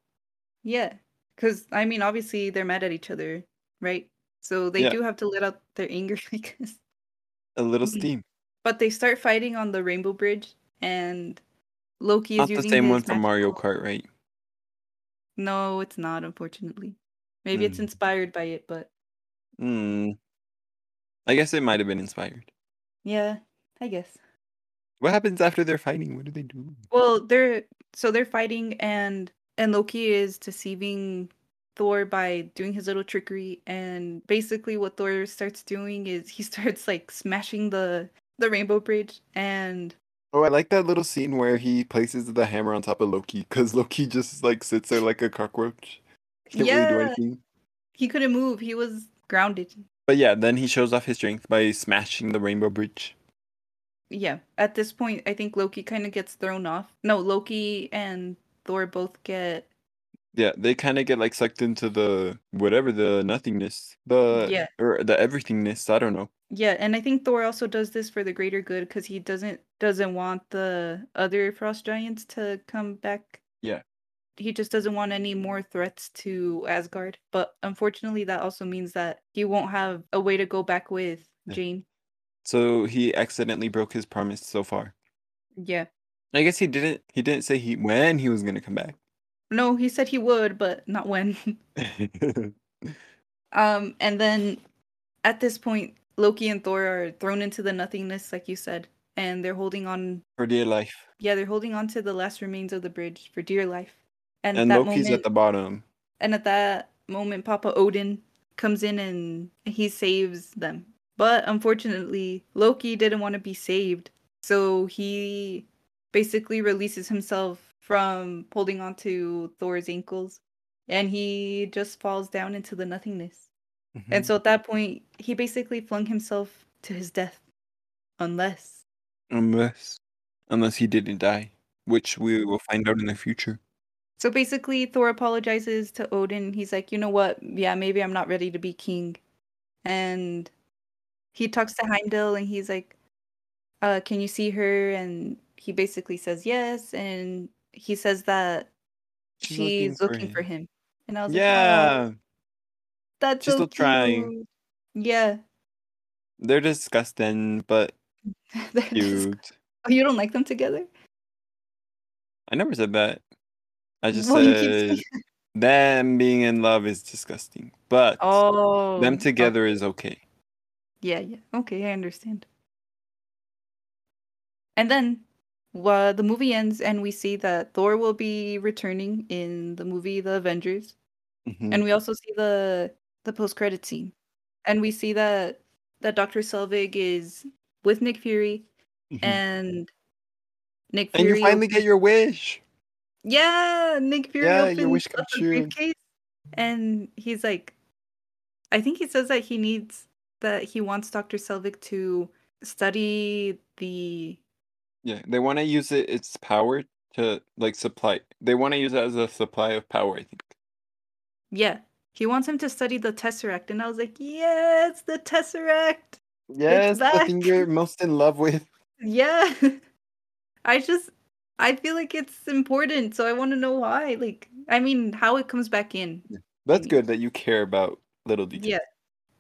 Yeah. Cuz I mean obviously they're mad at each other, right? So they Yeah. do have to let out their anger [LAUGHS] because A little Mhm. steam. but they start fighting on the Rainbow Bridge and Loki is Not the using same one from Mario Kart, right? No, it's not unfortunately. Maybe it's Hmm. inspired by it, but Hmm. I guess it might have been inspired. yeah, I guess. What happens after they're fighting? What do they do? Well, they're so they're fighting and and Loki is deceiving Thor by doing his little trickery and basically what Thor starts doing is he [LAUGHS] starts like smashing the the rainbow bridge and Oh, I like that little scene where he places the hammer on top of Loki because Loki just like sits there like a cockroach. Can't really do Yeah. anything. he couldn't move. He was grounded. But yeah, then he shows off his strength by smashing the rainbow bridge. Yeah. At this point, I think Loki kind of gets thrown off. No, Loki and Thor both get Yeah, they kind of get like sucked into the whatever the nothingness, the Yeah. or the everythingness. I don't know. Yeah, and I think Thor also does this for the greater good because he doesn't doesn't want the other frost giants to come back. Yeah. He just doesn't want any more threats to Asgard. But unfortunately that also means that he won't have a way to go back with Yeah. Jane. So he accidentally broke his promise so far. Yeah. I guess he didn't. He didn't say he when he was gonna come back. No, he said he would, but not when. [LAUGHS] um and then at this point Loki and Thor are thrown into the nothingness like you said. and they're holding on For dear life. Yeah, they're holding on to the last remains of the bridge for dear life. And And that Loki's at the bottom. and at that moment, Papa Odin comes in and he saves them. But unfortunately, Loki didn't want to be saved. So he basically releases himself from holding on to Thor's ankles and he just falls down into the nothingness. And Mhm. so at that point, he basically flung himself to his death. Unless Unless unless he didn't die, which we will find out in the future. So basically, Thor apologizes to Odin. He's like, you know what? Yeah, maybe I'm not ready to be king. And he talks to Heimdall and he's like, uh, can you see her? And he basically says yes. And he says that She's looking she's for looking for him. him. And I was like, oh, Yeah. that's She's so still trying. Yeah. They're disgusting, but [LAUGHS] They're cute. oh, you don't like them together? I never said that. I just Well, said them being in love is disgusting, but Oh. them okay. together is okay. Yeah, yeah. Okay, I understand. And then well, the movie ends and we see that Thor will be returning in the movie The Avengers. Mhm. And we also see the the post-credit scene. And we see that that Dr. Selvig is with Nick Fury Mhm. and Nick Fury. And you finally opens- get your wish. Yeah, Nick Fury Yeah, your wish comes true. briefcase and he's like I think he says that he needs that he wants Dr. Selvig to study the Yeah, they want to use it its power to like supply. They want to use it as a supply of power, I think. yeah, he wants him to study the Tesseract and I was like, "Yes, the Tesseract." Yes, the thing you're most in love with. [LAUGHS] Yeah. [LAUGHS] I just I feel like it's important, so I want to know why. Like, I mean, how it comes back in. That's good that you care about little details. Yeah.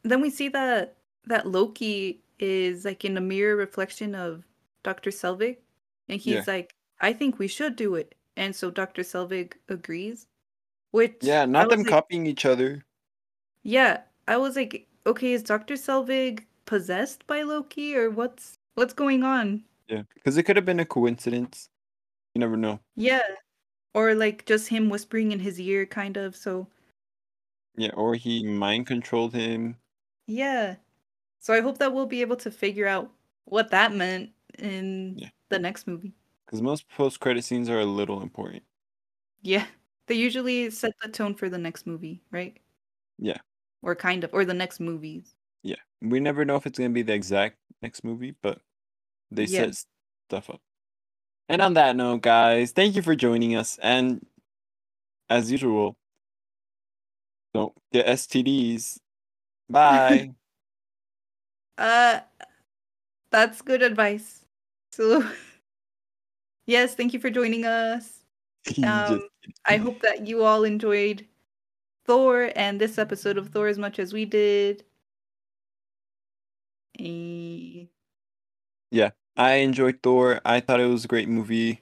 Then we see that that Loki is like in a mirror reflection of Dr. Selvig, and he's Yeah. like, "I think we should do it." And so Dr. Selvig agrees. Which Yeah, not them like, copying each other. Yeah, I was like, "Okay, is Dr. Selvig possessed by Loki or what's what's going on?" Yeah, because it could have been a coincidence. You never know. Yeah. Or like just him whispering in his ear kind of. So, Yeah, or he mind controlled him. yeah. So I hope that we'll be able to figure out what that meant in Yeah. the next movie. Because most post credit scenes are a little important. Yeah. They usually set the tone for the next movie, right? Yeah. Or kind of, or the next movies. Yeah, we never know if it's gonna be the exact next movie, but they Yeah. set stuff up. And on that note, guys, thank you for joining us. And as usual, don't get STDs. Bye. [LAUGHS] Uh that's good advice. So [LAUGHS] yes, thank you for joining us. [LAUGHS] Um I hope that you all enjoyed Thor and this episode of Thor as much as we did. Yeah, I enjoyed Thor. I thought it was a great movie.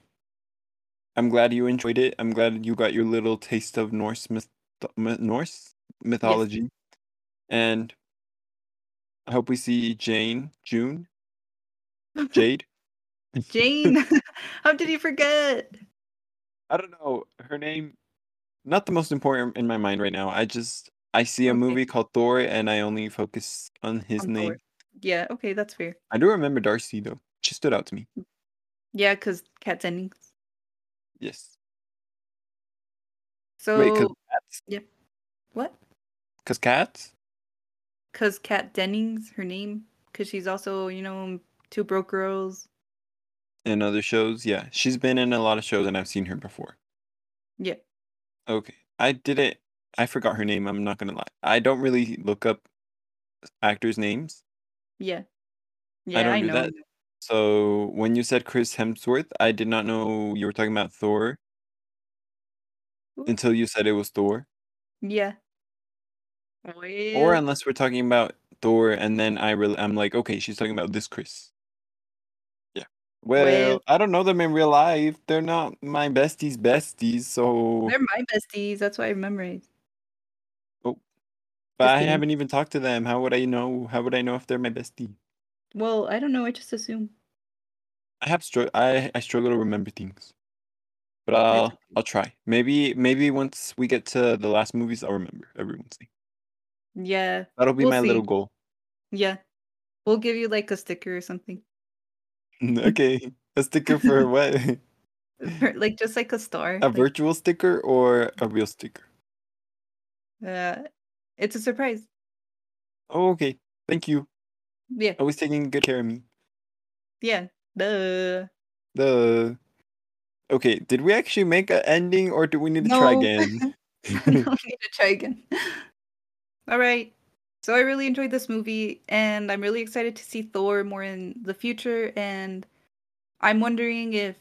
I'm glad you enjoyed it. I'm glad you got your little taste of Norse myth- Norse mythology. And I hope we see Jane, June, Jade. [LAUGHS] Jane, [LAUGHS] [LAUGHS] how did you forget? I don't know her name. Not the most important in my mind right now. I just I see a Okay. movie called Thor, and I only focus on his On name. Thor. Yeah, okay, that's fair. I do remember Darcy though. She stood out to me. Mm. Yeah, because Kat Dennings. Yes. So Wait, cause cats. what? Cause cats. Because Kat Dennings, her name, because she's also, you know, Two Broke Girls. And other shows, yeah, she's been in a lot of shows, and I've seen her before. Yeah. Okay, I didn't. I forgot her name. I'm not gonna lie. I don't really look up actors' names. Yeah. Yeah, I don't I do know. that. So when you said Chris Hemsworth, I did not know you were talking about Thor Ooh. until you said it was Thor. Yeah. Or unless we're talking about Thor, and then I really, I'm like, okay, she's talking about this Chris. Well, Well- I don't know them in real life. They're not my besties' besties, so. they're my besties. That's why I remember it. Oh, But Just I kidding. haven't even talked to them. How would I know? How would I know if they're my bestie? Well, I don't know. I just assume. I have str I I struggle to remember things. But I'll. I'll try. Maybe maybe once we get to the last movies, I'll remember everyone's name. Yeah, That'll be we'll my little goal. Yeah. We'll give you, like, a sticker or something. [LAUGHS] Okay. A sticker for [LAUGHS] what? For like, just like a star, A like virtual sticker or a real sticker? Uh, it's a surprise. Oh, okay. Thank you. Yeah. Always taking good care of me. Yeah. The. The. Okay, did we actually make a ending, or do we need to try again? [LAUGHS] No need to try again. Alright. So I really enjoyed this movie, and I'm really excited to see Thor more in the future, and I'm wondering if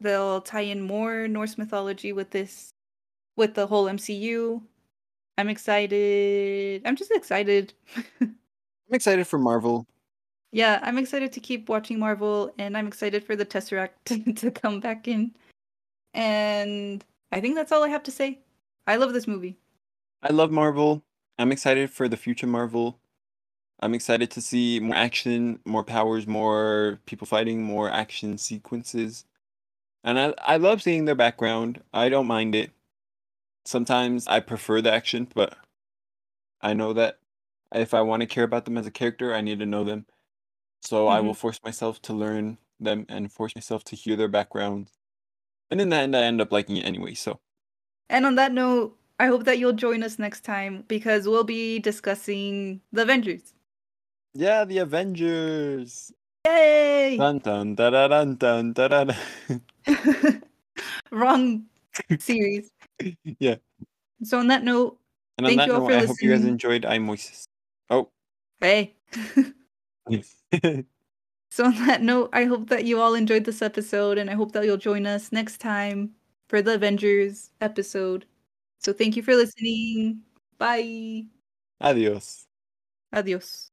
they'll tie in more Norse mythology with this with the whole MCU. I'm excited. I'm just excited. [LAUGHS] I'm excited for Marvel. Yeah, I'm excited to keep watching Marvel, and I'm excited for the Tesseract [LAUGHS] to come back in. And I think that's all I have to say. I love this movie. I love Marvel. I'm excited for the future Marvel. I'm excited to see more action, more powers, more people fighting, more action sequences. And I I love seeing their background. I don't mind it. Sometimes I prefer the action, but I know that if I wanna care about them as a character, I need to know them. So I mm-hmm. will force myself to learn them and force myself to hear their backgrounds. And in the end, I end up liking it anyway, so And on that note, I hope that you'll join us next time because we'll be discussing The Avengers. Yeah, The Avengers! Yay! Dun dun, da da dun dun, da da da. [LAUGHS] Wrong series. Yeah. So on that note, And on thank that you all note, for I hope you guys enjoyed I'm Moises. Oh. Hey. [LAUGHS] So on that note, I hope that you all enjoyed this episode, and I hope that you'll join us next time for the Avengers episode. So thank you for listening. Bye. Adios. Adios.